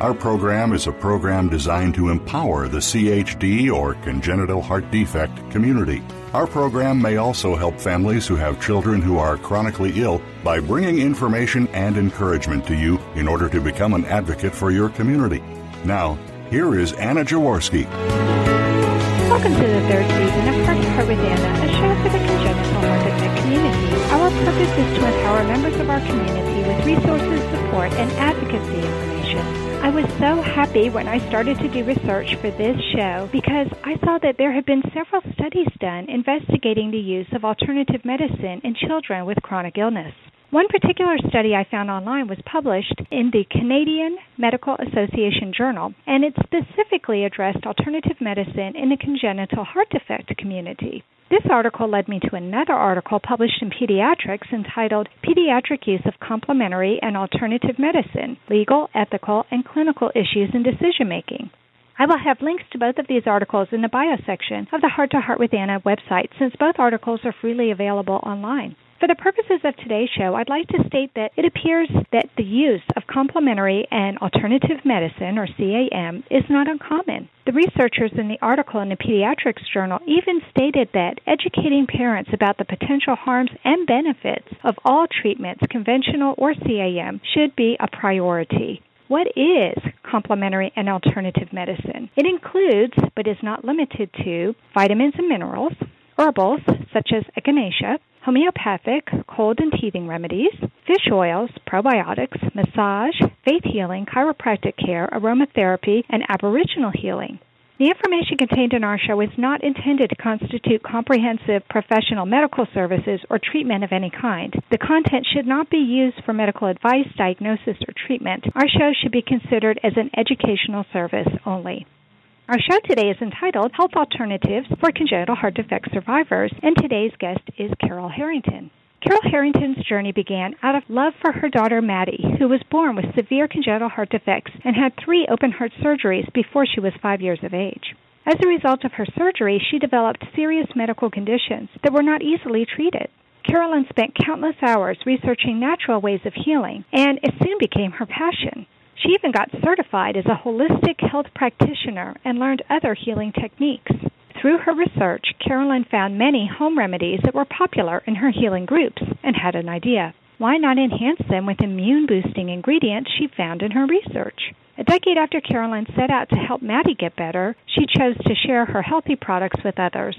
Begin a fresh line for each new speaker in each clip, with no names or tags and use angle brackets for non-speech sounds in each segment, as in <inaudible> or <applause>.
Our program is a program designed to empower the CHD or congenital heart defect community. Our program may also help families who have children who are chronically ill by bringing information and encouragement to you in order to become an advocate for your community. Now, here is Anna Jaworski.
Welcome to the third season of Heart to Heart with Anna, a show for the congenital heart defect community. Our purpose is to empower members of our community with resources, support, and advocacy information. I was so happy when I started to do research for this show because I saw that there had been several studies done investigating the use of alternative medicine in children with chronic illness. One particular study I found online was published in the Canadian Medical Association Journal, and it specifically addressed alternative medicine in the congenital heart defect community. This article led me to another article published in Pediatrics entitled Pediatric Use of Complementary and Alternative Medicine Legal, Ethical, and Clinical Issues in Decision Making. I will have links to both of these articles in the bio section of the Heart to Heart with Anna website since both articles are freely available online. For the purposes of today's show, I'd like to state that it appears that the use of complementary and alternative medicine, or CAM, is not uncommon. The researchers in the article in the Pediatrics Journal even stated that educating parents about the potential harms and benefits of all treatments, conventional or CAM, should be a priority. What is complementary and alternative medicine? It includes, but is not limited to, vitamins and minerals, herbals such as echinacea, homeopathic, cold and teething remedies, fish oils, probiotics, massage, faith healing, chiropractic care, aromatherapy, and aboriginal healing. The information contained in our show is not intended to constitute comprehensive professional medical services or treatment of any kind. The content should not be used for medical advice, diagnosis, or treatment. Our show should be considered as an educational service only. Our show today is entitled Health Alternatives for Congenital Heart Defect Survivors, and today's guest is Carol Harrington. Carol Harrington's journey began out of love for her daughter Maty, who was born with severe congenital heart defects and had three open heart surgeries before she was five years of age. As a result of her surgery, she developed serious medical conditions that were not easily treated. Carolyn spent countless hours researching natural ways of healing, and it soon became her passion. She even got certified as a holistic health practitioner and learned other healing techniques. Through her research, Carolyn found many home remedies that were popular in her healing groups and had an idea. Why not enhance them with immune boosting ingredients she found in her research? A decade after Carolyn set out to help Maty get better, she chose to share her healthy products with others.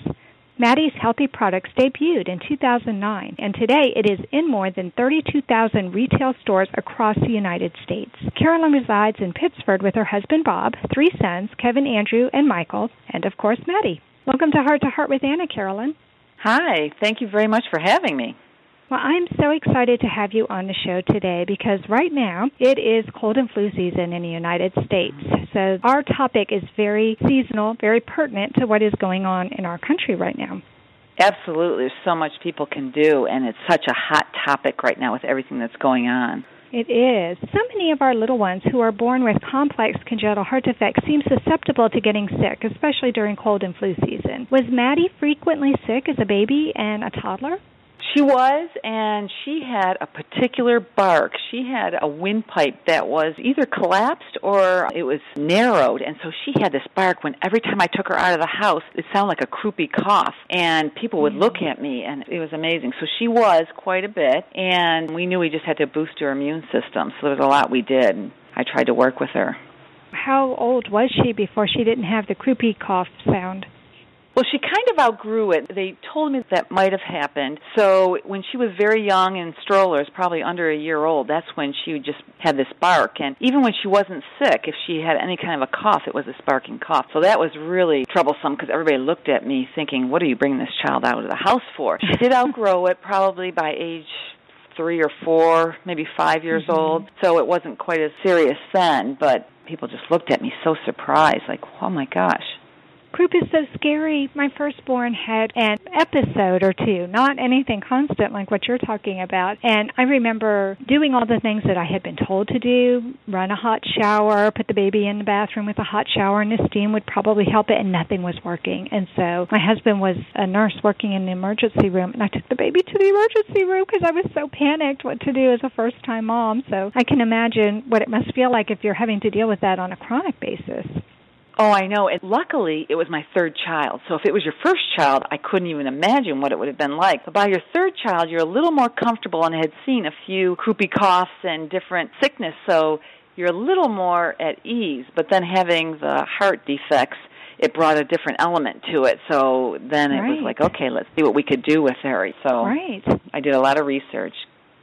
Maty's Healthy Products debuted in 2009, and today it is in more than 32,000 retail stores across the United States. Carolyn resides in Pittsford with her husband Bob, three sons, Kevin, Andrew, and Michael, and of course Maty. Welcome to Heart to Heart with Anna, Carolyn.
Hi, thank you very much for having me.
Well, I'm so excited to have you on the show today because right now it is cold and flu season in the United States. So our topic is very seasonal, very pertinent to what is going on in our country right now.
Absolutely. There's so much people can do, and it's such a hot topic right now with everything that's going on.
It is. So many of our little ones who are born with complex congenital heart defects seem susceptible to getting sick, especially during cold and flu season. Was Maty frequently sick as a baby and a toddler?
She was, and she had a particular bark. She had a windpipe that was either collapsed or it was narrowed, and so she had this bark. When every time I took her out of the house, it sounded like a croupy cough, and people would look mm. at me, and it was amazing. So she was quite a bit, and we knew we just had to boost her immune system. So there was a lot we did. And I tried to work with her.
How old was she before she didn't have the croupy cough sound?
Well, she kind of outgrew it. They told me that might have happened. So when she was very young in strollers, probably under a year old, that's when she just had this bark. And even when she wasn't sick, if she had any kind of a cough, it was a sparking cough. So that was really troublesome because everybody looked at me thinking, what are you bringing this child out of the house for? She did outgrow it probably by age three or four, maybe five years mm-hmm. old. So it wasn't quite as serious then, but people just looked at me so surprised, like, oh my gosh.
Croup is so scary. My firstborn had an episode or two, not anything constant like what you're talking about. And I remember doing all the things that I had been told to do run a hot shower, put the baby in the bathroom with a hot shower, and the steam would probably help it, and nothing was working. And so my husband was a nurse working in the emergency room, and I took the baby to the emergency room because I was so panicked what to do as a first time mom. So I can imagine what it must feel like if you're having to deal with that on a chronic basis.
Oh, I know. And luckily, it was my third child. So if it was your first child, I couldn't even imagine what it would have been like. But by your third child, you're a little more comfortable and had seen a few croupy coughs and different sickness. So you're a little more at ease. But then having the heart defects, it brought a different element to it. So then it
right.
was like, okay, let's see what we could do with her. So
right.
I did a lot of research.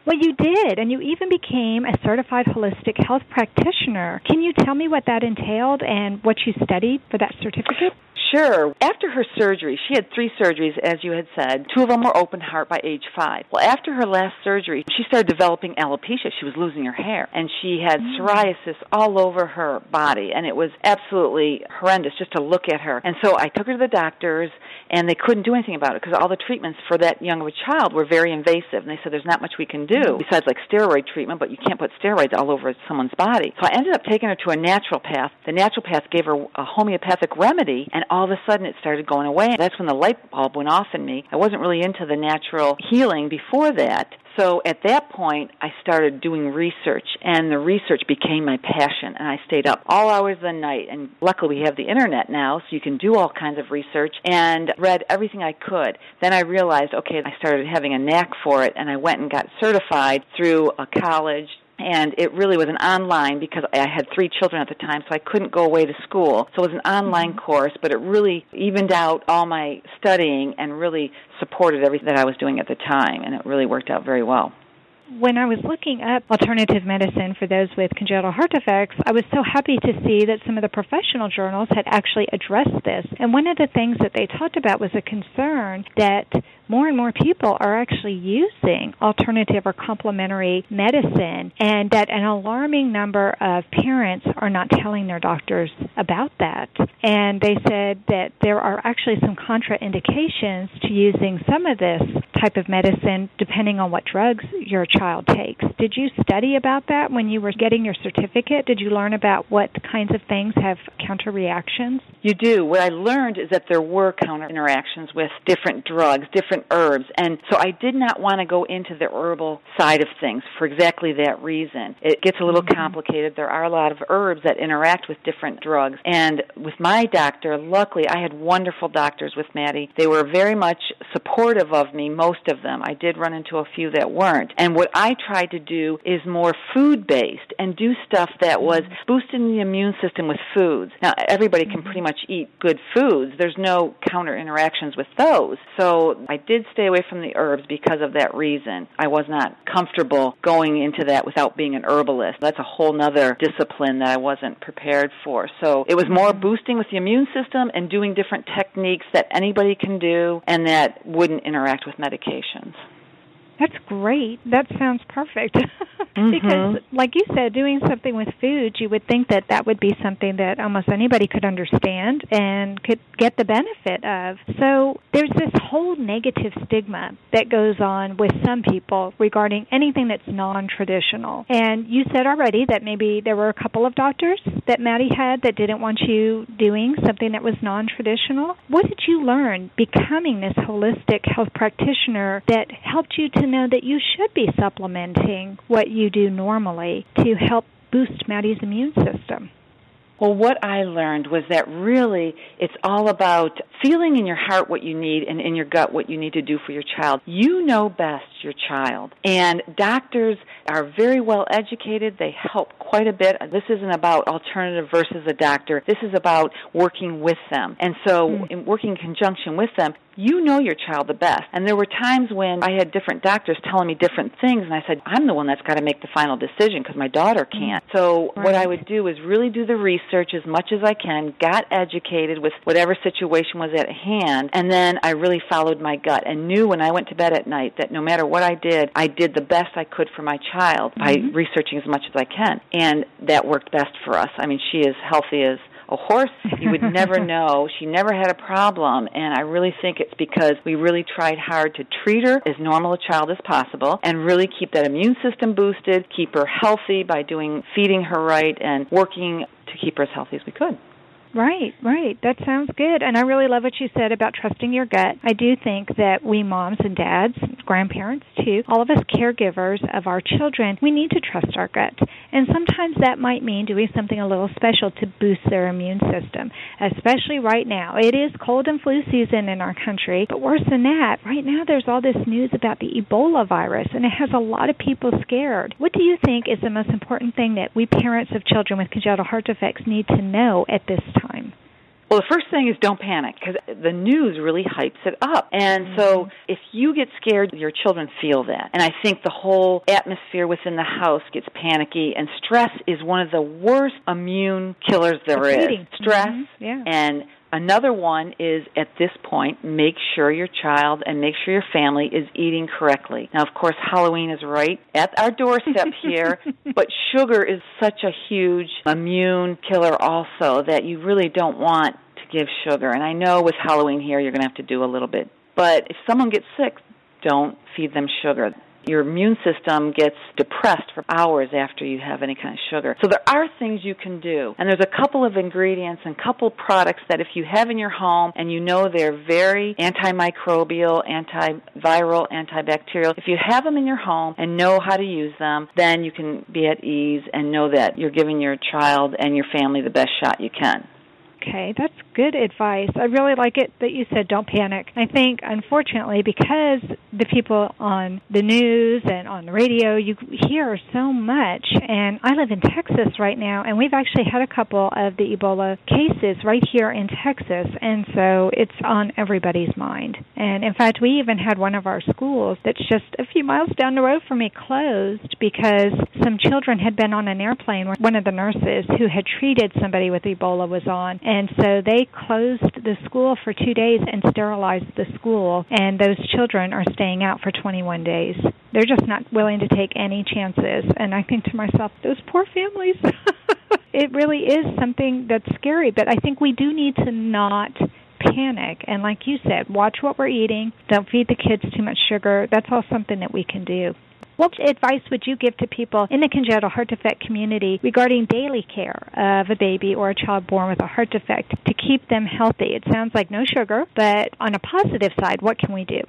Well, you did, and you even became a certified holistic health practitioner. Can you tell me what that entailed and what you studied for that certificate?
Sure. After her surgery, she had three surgeries, as you had said. Two of them were open heart by age five. Well, after her last surgery, she started developing alopecia. She was losing her hair, and she had mm. psoriasis all over her body, and it was absolutely horrendous just to look at her. And so I took her to the doctors, and they couldn't do anything about it because all the treatments for that young of a child were very invasive, and they said there's not much we can do besides like steroid treatment, but you can't put steroids all over someone's body. So I ended up taking her to a naturopath. The naturopath gave her a homeopathic remedy, and all of a sudden it started going away. That's when the light bulb went off in me. I wasn't really into the natural healing before that. So at that point, I started doing research, and the research became my passion. And I stayed up all hours of the night. And luckily, we have the internet now, so you can do all kinds of research. And read everything I could. Then I realized, okay, I started having a knack for it, and I went and got certified through a college and it really was an online because I had three children at the time, so I couldn't go away to school. So it was an online mm-hmm. course, but it really evened out all my studying and really supported everything that I was doing at the time, and it really worked out very well
when I was looking up alternative medicine for those with congenital heart defects, I was so happy to see that some of the professional journals had actually addressed this. And one of the things that they talked about was a concern that more and more people are actually using alternative or complementary medicine, and that an alarming number of parents are not telling their doctors about that. And they said that there are actually some contraindications to using some of this type of medicine depending on what drugs your child takes. Did you study about that when you were getting your certificate? Did you learn about what kinds of things have counter reactions?
You do. What I learned is that there were counter interactions with different drugs, different different herbs. And so I did not want to go into the herbal side of things for exactly that reason. It gets a little mm-hmm. complicated. There are a lot of herbs that interact with different drugs. And with my doctor, luckily, I had wonderful doctors with Maty. They were very much supportive of me, most of them. I did run into a few that weren't. And what I tried to do is more food based and do stuff that was mm-hmm. boosting the immune system with foods. Now, everybody can mm-hmm. pretty much eat good foods. There's no counter interactions with those. So I did stay away from the herbs because of that reason. I was not comfortable going into that without being an herbalist. That's a whole nother discipline that I wasn't prepared for. So it was more boosting with the immune system and doing different techniques that anybody can do and that wouldn't interact with medications.
That's great. That sounds perfect. <laughs> mm-hmm. Because, like you said, doing something with food, you would think that that would be something that almost anybody could understand and could get the benefit of. So there's this whole negative stigma that goes on with some people regarding anything that's non traditional. And you said already that maybe there were a couple of doctors that Maty had that didn't want you doing something that was non traditional. What did you learn becoming this holistic health practitioner that helped you to know that you should be supplementing what you do normally to help boost Maty's immune system.
Well, what I learned was that really it's all about feeling in your heart what you need and in your gut what you need to do for your child. You know best your child. And doctors are very well educated. They help quite a bit. This isn't about alternative versus a doctor. This is about working with them. And so, mm. in working in conjunction with them, you know your child the best. And there were times when I had different doctors telling me different things, and I said, I'm the one that's got to make the final decision because my daughter mm. can't. So, right. what I would do is really do the research as much as I can, got educated with whatever situation was at hand, and then I really followed my gut and knew when I went to bed at night that no matter what I did, I did the best I could for my child mm-hmm. by researching as much as I can. And that worked best for us. I mean, she is healthy as a horse, you would never <laughs> know. She never had a problem, and I really think it's because we really tried hard to treat her as normal a child as possible and really keep that immune system boosted, keep her healthy by doing feeding her right and working to keep her as healthy as we could.
Right, right. That sounds good. And I really love what you said about trusting your gut. I do think that we moms and dads, grandparents too, all of us caregivers of our children, we need to trust our gut. And sometimes that might mean doing something a little special to boost their immune system, especially right now. It is cold and flu season in our country, but worse than that, right now there's all this news about the Ebola virus and it has a lot of people scared. What do you think is the most important thing that we parents of children with congenital heart defects need to know at this time?
Well, the first thing is don't panic because the news really hypes it up. And mm-hmm. so if you get scared, your children feel that. And I think the whole atmosphere within the house gets panicky and stress is one of the worst immune killers there is. Stress mm-hmm. yeah. and Another one is at this point, make sure your child and make sure your family is eating correctly. Now, of course, Halloween is right at our doorstep <laughs> here, but sugar is such a huge immune killer also that you really don't want to give sugar. And I know with Halloween here, you're going to have to do a little bit. But if someone gets sick, don't feed them sugar your immune system gets depressed for hours after you have any kind of sugar. So there are things you can do. And there's a couple of ingredients and couple products that if you have in your home and you know they're very antimicrobial, antiviral, antibacterial, if you have them in your home and know how to use them, then you can be at ease and know that you're giving your child and your family the best shot you can.
Okay, that's good advice. I really like it that you said don't panic. I think, unfortunately, because the people on the news and on the radio, you hear so much. And I live in Texas right now, and we've actually had a couple of the Ebola cases right here in Texas. And so it's on everybody's mind. And in fact, we even had one of our schools that's just a few miles down the road from me closed because some children had been on an airplane where one of the nurses who had treated somebody with Ebola was on and so they closed the school for two days and sterilized the school, and those children are staying out for 21 days. They're just not willing to take any chances. And I think to myself, those poor families. <laughs> it really is something that's scary, but I think we do need to not panic and like you said watch what we're eating don't feed the kids too much sugar that's all something that we can do what advice would you give to people in the congenital heart defect community regarding daily care of a baby or a child born with a heart defect to keep them healthy? It sounds like no sugar, but on a positive side, what can we do?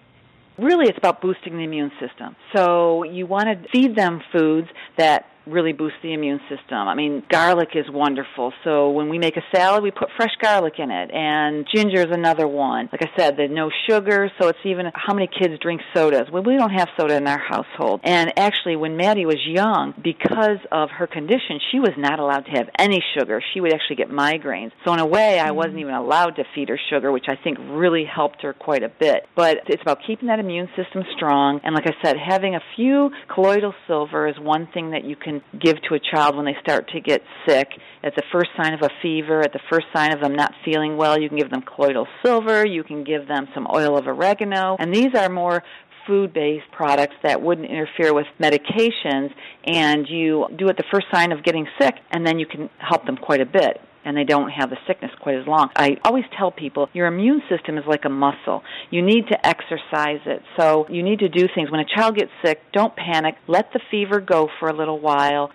Really, it's about boosting the immune system. So you want to feed them foods that really boost the immune system. I mean, garlic is wonderful. So when we make a salad, we put fresh garlic in it, and ginger is another one. Like I said, there's no sugar, so it's even how many kids drink sodas. Well, we don't have soda in our household. And actually, when Maty was young, because of her condition, she was not allowed to have any sugar. She would actually get migraines. So in a way, I wasn't mm. even allowed to feed her sugar, which I think really helped her quite a bit. But it's about keeping that immune system strong, and like I said, having a few colloidal silver is one thing that you give to a child when they start to get sick. At the first sign of a fever, at the first sign of them not feeling well, you can give them colloidal silver, you can give them some oil of oregano, and these are more food based products that wouldn't interfere with medications and you do it the first sign of getting sick and then you can help them quite a bit and they don't have the sickness quite as long. I always tell people your immune system is like a muscle. You need to exercise it. So you need to do things. When a child gets sick, don't panic. Let the fever go for a little while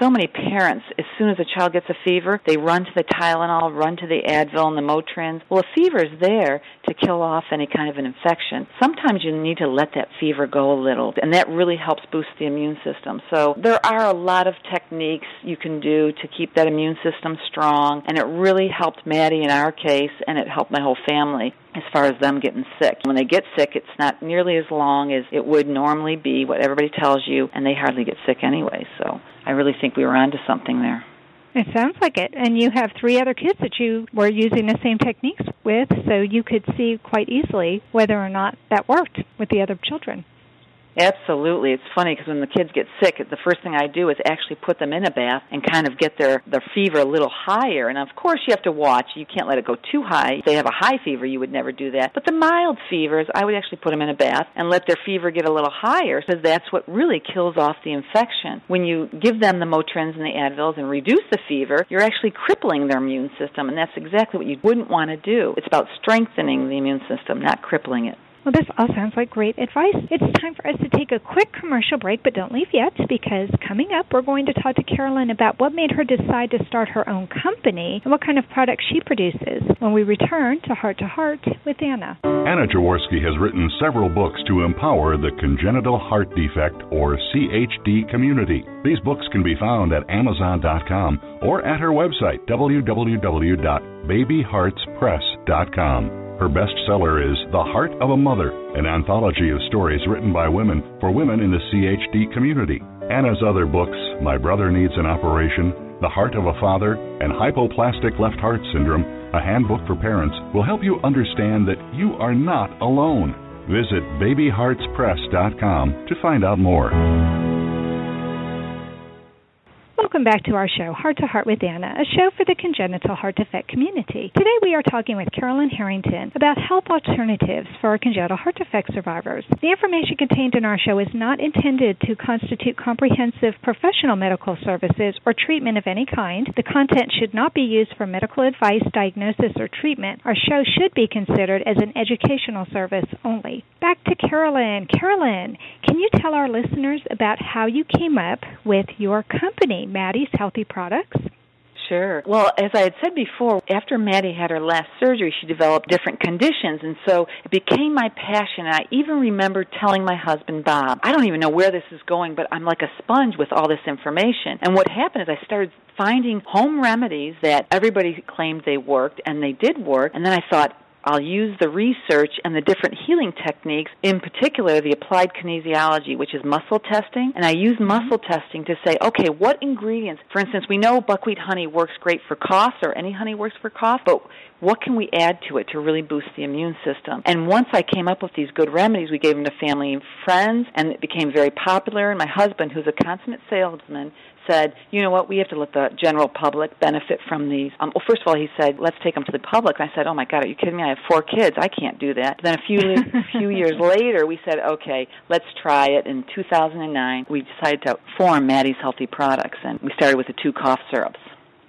so many parents, as soon as a child gets a fever, they run to the Tylenol, run to the Advil and the Motrins. Well, a fever is there to kill off any kind of an infection. Sometimes you need to let that fever go a little, and that really helps boost the immune system. So there are a lot of techniques you can do to keep that immune system strong, and it really helped Maty in our case, and it helped my whole family as far as them getting sick. When they get sick, it's not nearly as long as it would normally be, what everybody tells you, and they hardly get sick anyway. So I really think we were onto something there.
It sounds like it. And you have three other kids that you were using the same techniques with, so you could see quite easily whether or not that worked with the other children.
Absolutely. It's funny because when the kids get sick, the first thing I do is actually put them in a bath and kind of get their, their fever a little higher. And of course, you have to watch. You can't let it go too high. If they have a high fever, you would never do that. But the mild fevers, I would actually put them in a bath and let their fever get a little higher because that's what really kills off the infection. When you give them the Motrins and the Advils and reduce the fever, you're actually crippling their immune system. And that's exactly what you wouldn't want to do. It's about strengthening the immune system, not crippling it.
Well, this all sounds like great advice. It's time for us to take a quick commercial break, but don't leave yet because coming up, we're going to talk to Carolyn about what made her decide to start her own company and what kind of products she produces when we return to Heart to Heart with Anna.
Anna Jaworski has written several books to empower the congenital heart defect or CHD community. These books can be found at Amazon.com or at her website, www.babyheartspress.com. Her bestseller is The Heart of a Mother, an anthology of stories written by women for women in the CHD community. Anna's other books, My Brother Needs an Operation, The Heart of a Father, and Hypoplastic Left Heart Syndrome, a handbook for parents, will help you understand that you are not alone. Visit babyheartspress.com to find out more.
Welcome back to our show, Heart to Heart with Anna, a show for the congenital heart defect community. Today we are talking with Carolyn Harrington about health alternatives for congenital heart defect survivors. The information contained in our show is not intended to constitute comprehensive professional medical services or treatment of any kind. The content should not be used for medical advice, diagnosis, or treatment. Our show should be considered as an educational service only. Back to Carolyn. Carolyn, can you tell our listeners about how you came up with your company? Maty's Healthy Products?
Sure. Well, as I had said before, after Maty had her last surgery, she developed different conditions, and so it became my passion. And I even remember telling my husband, Bob, I don't even know where this is going, but I'm like a sponge with all this information. And what happened is I started finding home remedies that everybody claimed they worked, and they did work. And then I thought, I'll use the research and the different healing techniques, in particular the applied kinesiology, which is muscle testing. And I use mm-hmm. muscle testing to say, okay, what ingredients, for instance, we know buckwheat honey works great for coughs or any honey works for cough, but what can we add to it to really boost the immune system? And once I came up with these good remedies, we gave them to family and friends, and it became very popular. And my husband, who's a consummate salesman, said, you know what, we have to let the general public benefit from these. Um, well, first of all, he said, let's take them to the public. And I said, oh my God, are you kidding me? I have four kids. I can't do that. Then a few <laughs> few years later, we said, okay, let's try it. In 2009, we decided to form Maty's Healthy Products, and we started with the two cough syrups.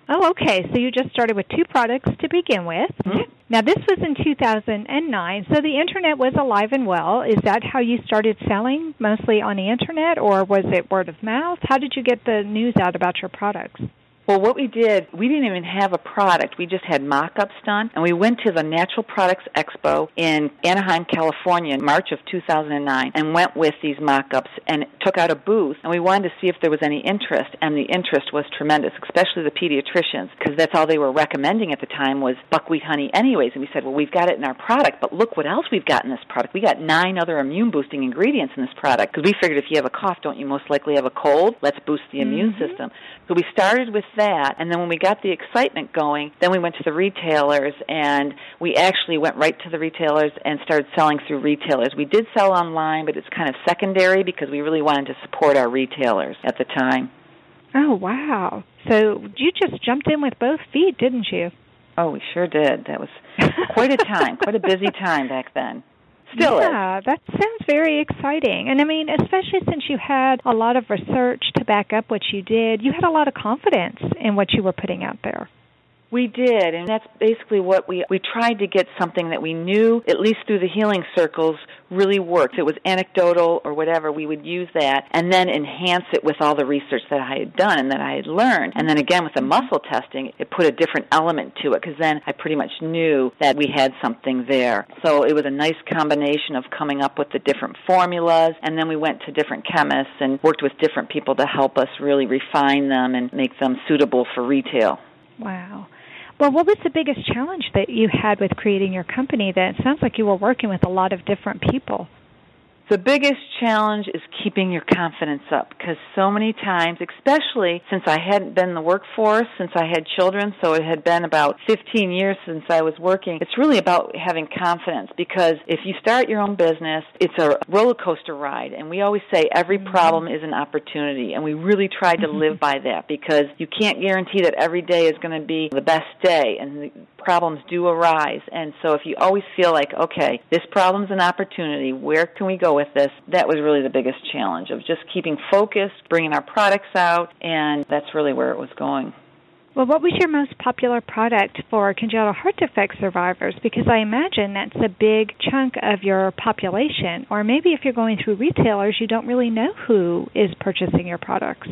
Oh, okay. So you just started with two products to begin with.
Mm-hmm.
Now, this was in 2009, so the internet was alive and well. Is that how you started selling, mostly on the internet, or was it word of mouth? How did you get the news out about your products?
Well, what we did, we didn't even have a product. We just had mock-ups done, and we went to the Natural Products Expo in Anaheim, California, in March of 2009, and went with these mock-ups and took out a booth, and we wanted to see if there was any interest, and the interest was tremendous, especially the pediatricians, because that's all they were recommending at the time was buckwheat honey anyways, and we said, well, we've got it in our product, but look what else we've got in this product. We got nine other immune-boosting ingredients in this product, because we figured if you have a cough, don't you most likely have a cold? Let's boost the immune
mm-hmm.
system. So we started with that, and then when we got the excitement going, then we went to the retailers, and we actually went right to the retailers and started selling through retailers. We did sell online, but it's kind of secondary because we really wanted to support our retailers at the time.
Oh, wow. So you just jumped in with both feet, didn't you?
Oh, we sure did. That was quite a time, quite a busy <laughs> time back then. Still
yeah,
is.
that sounds very exciting. And I mean, especially since you had a lot of research to back up what you did, you had a lot of confidence in what you were putting out there.
We did, and that's basically what we we tried to get something that we knew, at least through the healing circles, really worked. It was anecdotal or whatever. We would use that and then enhance it with all the research that I had done and that I had learned. And then again with the muscle testing, it put a different element to it because then I pretty much knew that we had something there. So it was a nice combination of coming up with the different formulas, and then we went to different chemists and worked with different people to help us really refine them and make them suitable for retail.
Wow. Well, what was the biggest challenge that you had with creating your company? That sounds like you were working with a lot of different people.
The biggest challenge is keeping your confidence up because so many times, especially since I hadn't been in the workforce, since I had children, so it had been about 15 years since I was working, it's really about having confidence because if you start your own business, it's a roller coaster ride. And we always say every mm-hmm. problem is an opportunity. And we really try to live by that because you can't guarantee that every day is going to be the best day. And problems do arise. And so if you always feel like, okay, this problem's an opportunity, where can we go with this? That was really the biggest challenge of just keeping focused, bringing our products out, and that's really where it was going.
Well, what was your most popular product for congenital heart defect survivors? Because I imagine that's a big chunk of your population. Or maybe if you're going through retailers, you don't really know who is purchasing your products.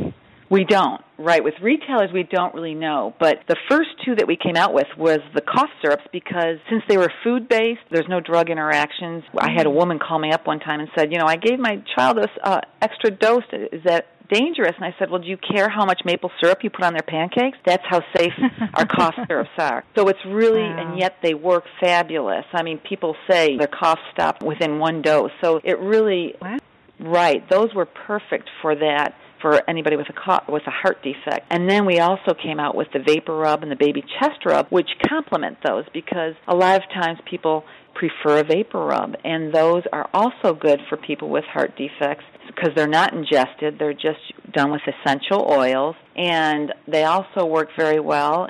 We don't. Right. With retailers, we don't really know. But the first two that we came out with was the cough syrups because since they were food based, there's no drug interactions. I had a mm-hmm. woman call me up one time and said, you know, I gave my child this uh, extra dose. Is that dangerous? And I said, well, do you care how much maple syrup you put on their pancakes? That's how safe <laughs> our cough syrups are. So it's really, wow. and yet they work fabulous. I mean, people say their cough stopped within one dose. So it really, wow. right, those were perfect for that for anybody with a with a heart defect. And then we also came out with the vapor rub and the baby chest rub, which complement those because a lot of times people prefer a vapor rub, and those are also good for people with heart defects because they're not ingested; they're just done with essential oils, and they also work very well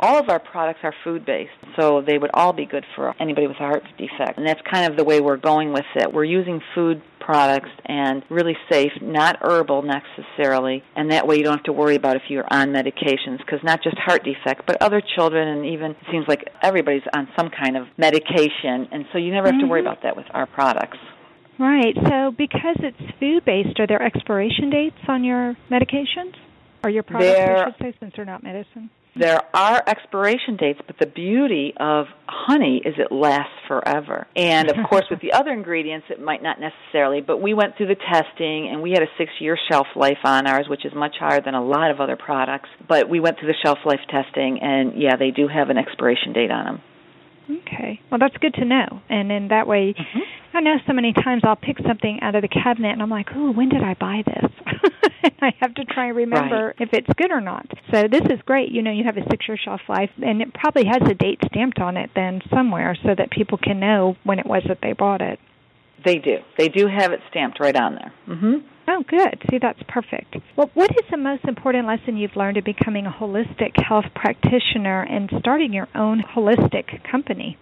all of our products are food based, so they would all be good for anybody with a heart defect. And that's kind of the way we're going with it. We're using food products and really safe, not herbal necessarily, and that way you don't have to worry about if you're on medications because not just heart defect, but other children and even it seems like everybody's on some kind of medication, and so you never have to worry mm-hmm. about that with our products.
Right. So because it's food based, are there expiration dates on your medications or your products? There, I should say, since they're not medicine.
There are expiration dates, but the beauty of honey is it lasts forever. And of <laughs> course, with the other ingredients, it might not necessarily, but we went through the testing and we had a six year shelf life on ours, which is much higher than a lot of other products. But we went through the shelf life testing, and yeah, they do have an expiration date on them.
Okay. Well, that's good to know. And in that way, mm-hmm. I know so many times I'll pick something out of the cabinet and I'm like, "Ooh, when did I buy this?" <laughs> and <laughs> I have to try and remember right. if it's good or not. So this is great. You know, you have a six-year shelf life, and it probably has a date stamped on it then somewhere, so that people can know when it was that they bought it.
They do. They do have it stamped right on there. Mm-hmm.
Oh, good. See, that's perfect. Well, what is the most important lesson you've learned in becoming a holistic health practitioner and starting your own holistic company?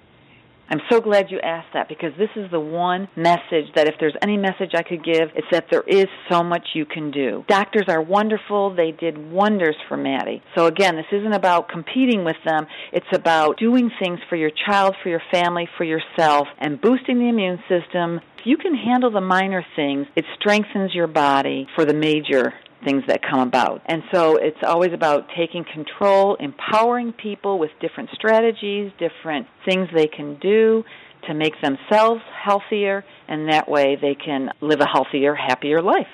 I'm so glad you asked that because this is the one message that if there's any message I could give, it's that there is so much you can do. Doctors are wonderful. They did wonders for Maty. So again, this isn't about competing with them. It's about doing things for your child, for your family, for yourself, and boosting the immune system. If you can handle the minor things, it strengthens your body for the major things that come about. And so it's always about taking control, empowering people with different strategies, different things they can do to make themselves healthier, and that way they can live a healthier, happier life.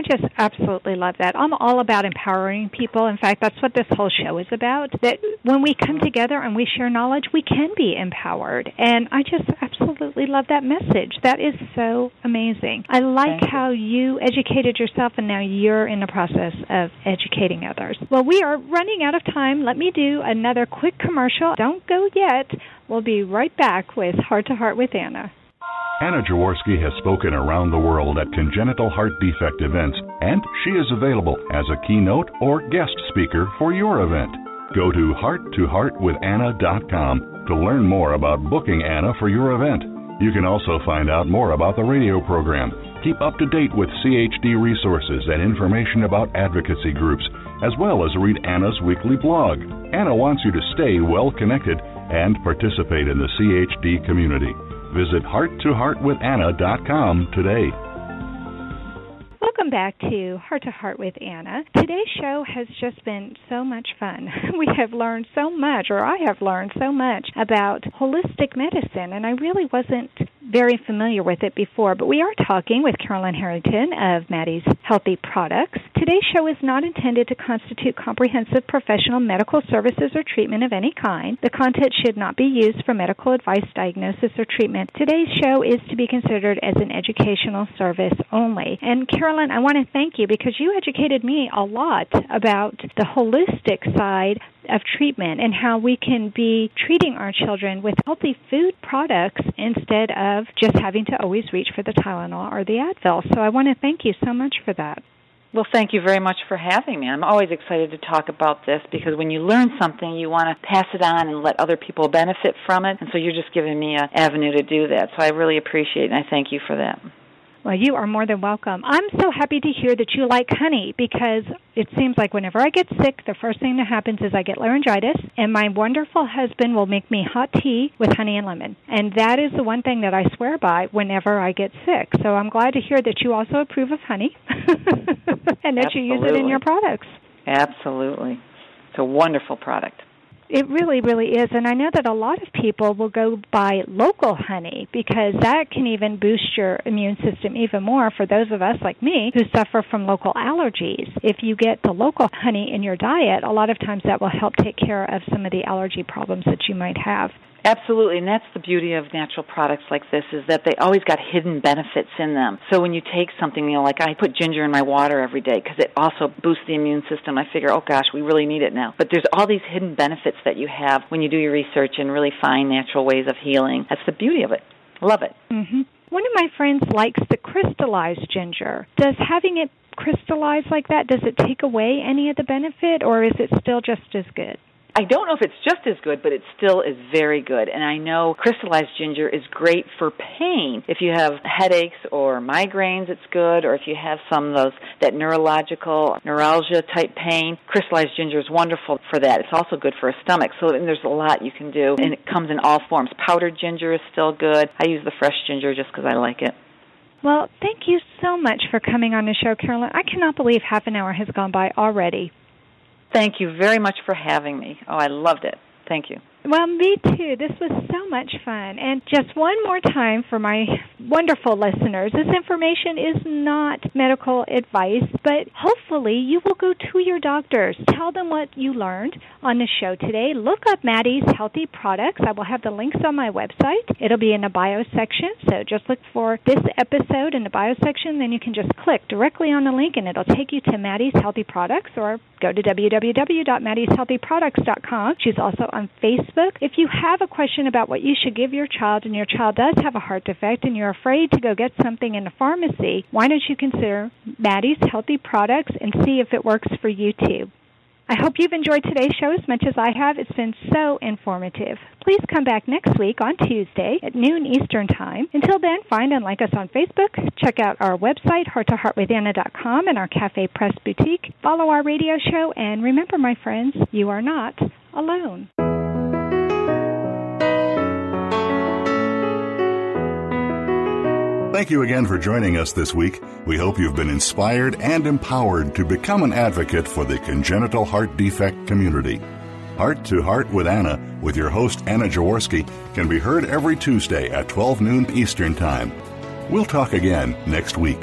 I just absolutely love that. I'm all about empowering people. In fact, that's what this whole show is about. That when we come together and we share knowledge, we can be empowered. And I just absolutely love that message. That is so amazing. I like how you educated yourself and now you're in the process of educating others. Well, we are running out of time. Let me do another quick commercial. Don't go yet. We'll be right back with Heart to Heart with Anna.
Anna Jaworski has spoken around the world at congenital heart defect events, and she is available as a keynote or guest speaker for your event. Go to hearttoheartwithanna.com to learn more about booking Anna for your event. You can also find out more about the radio program, keep up to date with CHD resources and information about advocacy groups, as well as read Anna's weekly blog. Anna wants you to stay well connected and participate in the CHD community. Visit hearttoheartwithanna.com today.
Welcome back to Heart to Heart with Anna. Today's show has just been so much fun. <laughs> We have learned so much, or I have learned so much about holistic medicine, and I really wasn't very familiar with it before, but we are talking with Carolyn Harrington of Maty's Healthy Products. Today's show is not intended to constitute comprehensive professional medical services or treatment of any kind. The content should not be used for medical advice, diagnosis, or treatment. Today's show is to be considered as an educational service only. And Carolyn, I want to thank you because you educated me a lot about the holistic side of treatment and how we can be treating our children with healthy food products instead of just having to always reach for the Tylenol or the Advil. So I want to thank you so much for that.
Well, thank you very much for having me. I'm always excited to talk about this because when you learn something, you want to pass it on and let other people benefit from it. And so you're just giving me an avenue to do that. So I really appreciate it and I thank you for that.
Well, you are more than welcome. I'm so happy to hear that you like honey because it seems like whenever I get sick, the first thing that happens is I get laryngitis, and my wonderful husband will make me hot tea with honey and lemon. And that is the one thing that I swear by whenever I get sick. So I'm glad to hear that you also approve of honey <laughs> and that
Absolutely.
you use it in your products.
Absolutely. It's a wonderful product.
It really, really is. And I know that a lot of people will go buy local honey because that can even boost your immune system even more for those of us like me who suffer from local allergies. If you get the local honey in your diet, a lot of times that will help take care of some of the allergy problems that you might have.
Absolutely, and that's the beauty of natural products like this is that they always got hidden benefits in them. So when you take something, you know, like I put ginger in my water every day because it also boosts the immune system. I figure, oh gosh, we really need it now. But there's all these hidden benefits that you have when you do your research and really find natural ways of healing. That's the beauty of it. Love it.
hmm One of my friends likes the crystallized ginger. Does having it crystallized like that does it take away any of the benefit or is it still just as good?
I don't know if it's just as good, but it still is very good. And I know crystallized ginger is great for pain. If you have headaches or migraines, it's good. Or if you have some of those that neurological neuralgia type pain, crystallized ginger is wonderful for that. It's also good for a stomach. So there's a lot you can do, and it comes in all forms. Powdered ginger is still good. I use the fresh ginger just because I like it.
Well, thank you so much for coming on the show, Carolyn. I cannot believe half an hour has gone by already.
Thank you very much for having me. Oh, I loved it. Thank you.
Well, me too. This was so much fun. And just one more time for my wonderful listeners this information is not medical advice, but hopefully you will go to your doctors. Tell them what you learned on the show today. Look up Maty's Healthy Products. I will have the links on my website. It'll be in the bio section. So just look for this episode in the bio section. Then you can just click directly on the link and it'll take you to Maty's Healthy Products or go to www.matyshealthyproducts.com. She's also on Facebook. If you have a question about what you should give your child and your child does have a heart defect and you're afraid to go get something in the pharmacy, why don't you consider Maty's Healthy Products and see if it works for you too? I hope you've enjoyed today's show as much as I have. It's been so informative. Please come back next week on Tuesday at noon Eastern Time. Until then, find and like us on Facebook. Check out our website, hearttoheartwithanna.com, and our Cafe Press Boutique. Follow our radio show, and remember, my friends, you are not alone.
Thank you again for joining us this week. We hope you've been inspired and empowered to become an advocate for the congenital heart defect community. Heart to Heart with Anna, with your host Anna Jaworski, can be heard every Tuesday at 12 noon Eastern Time. We'll talk again next week.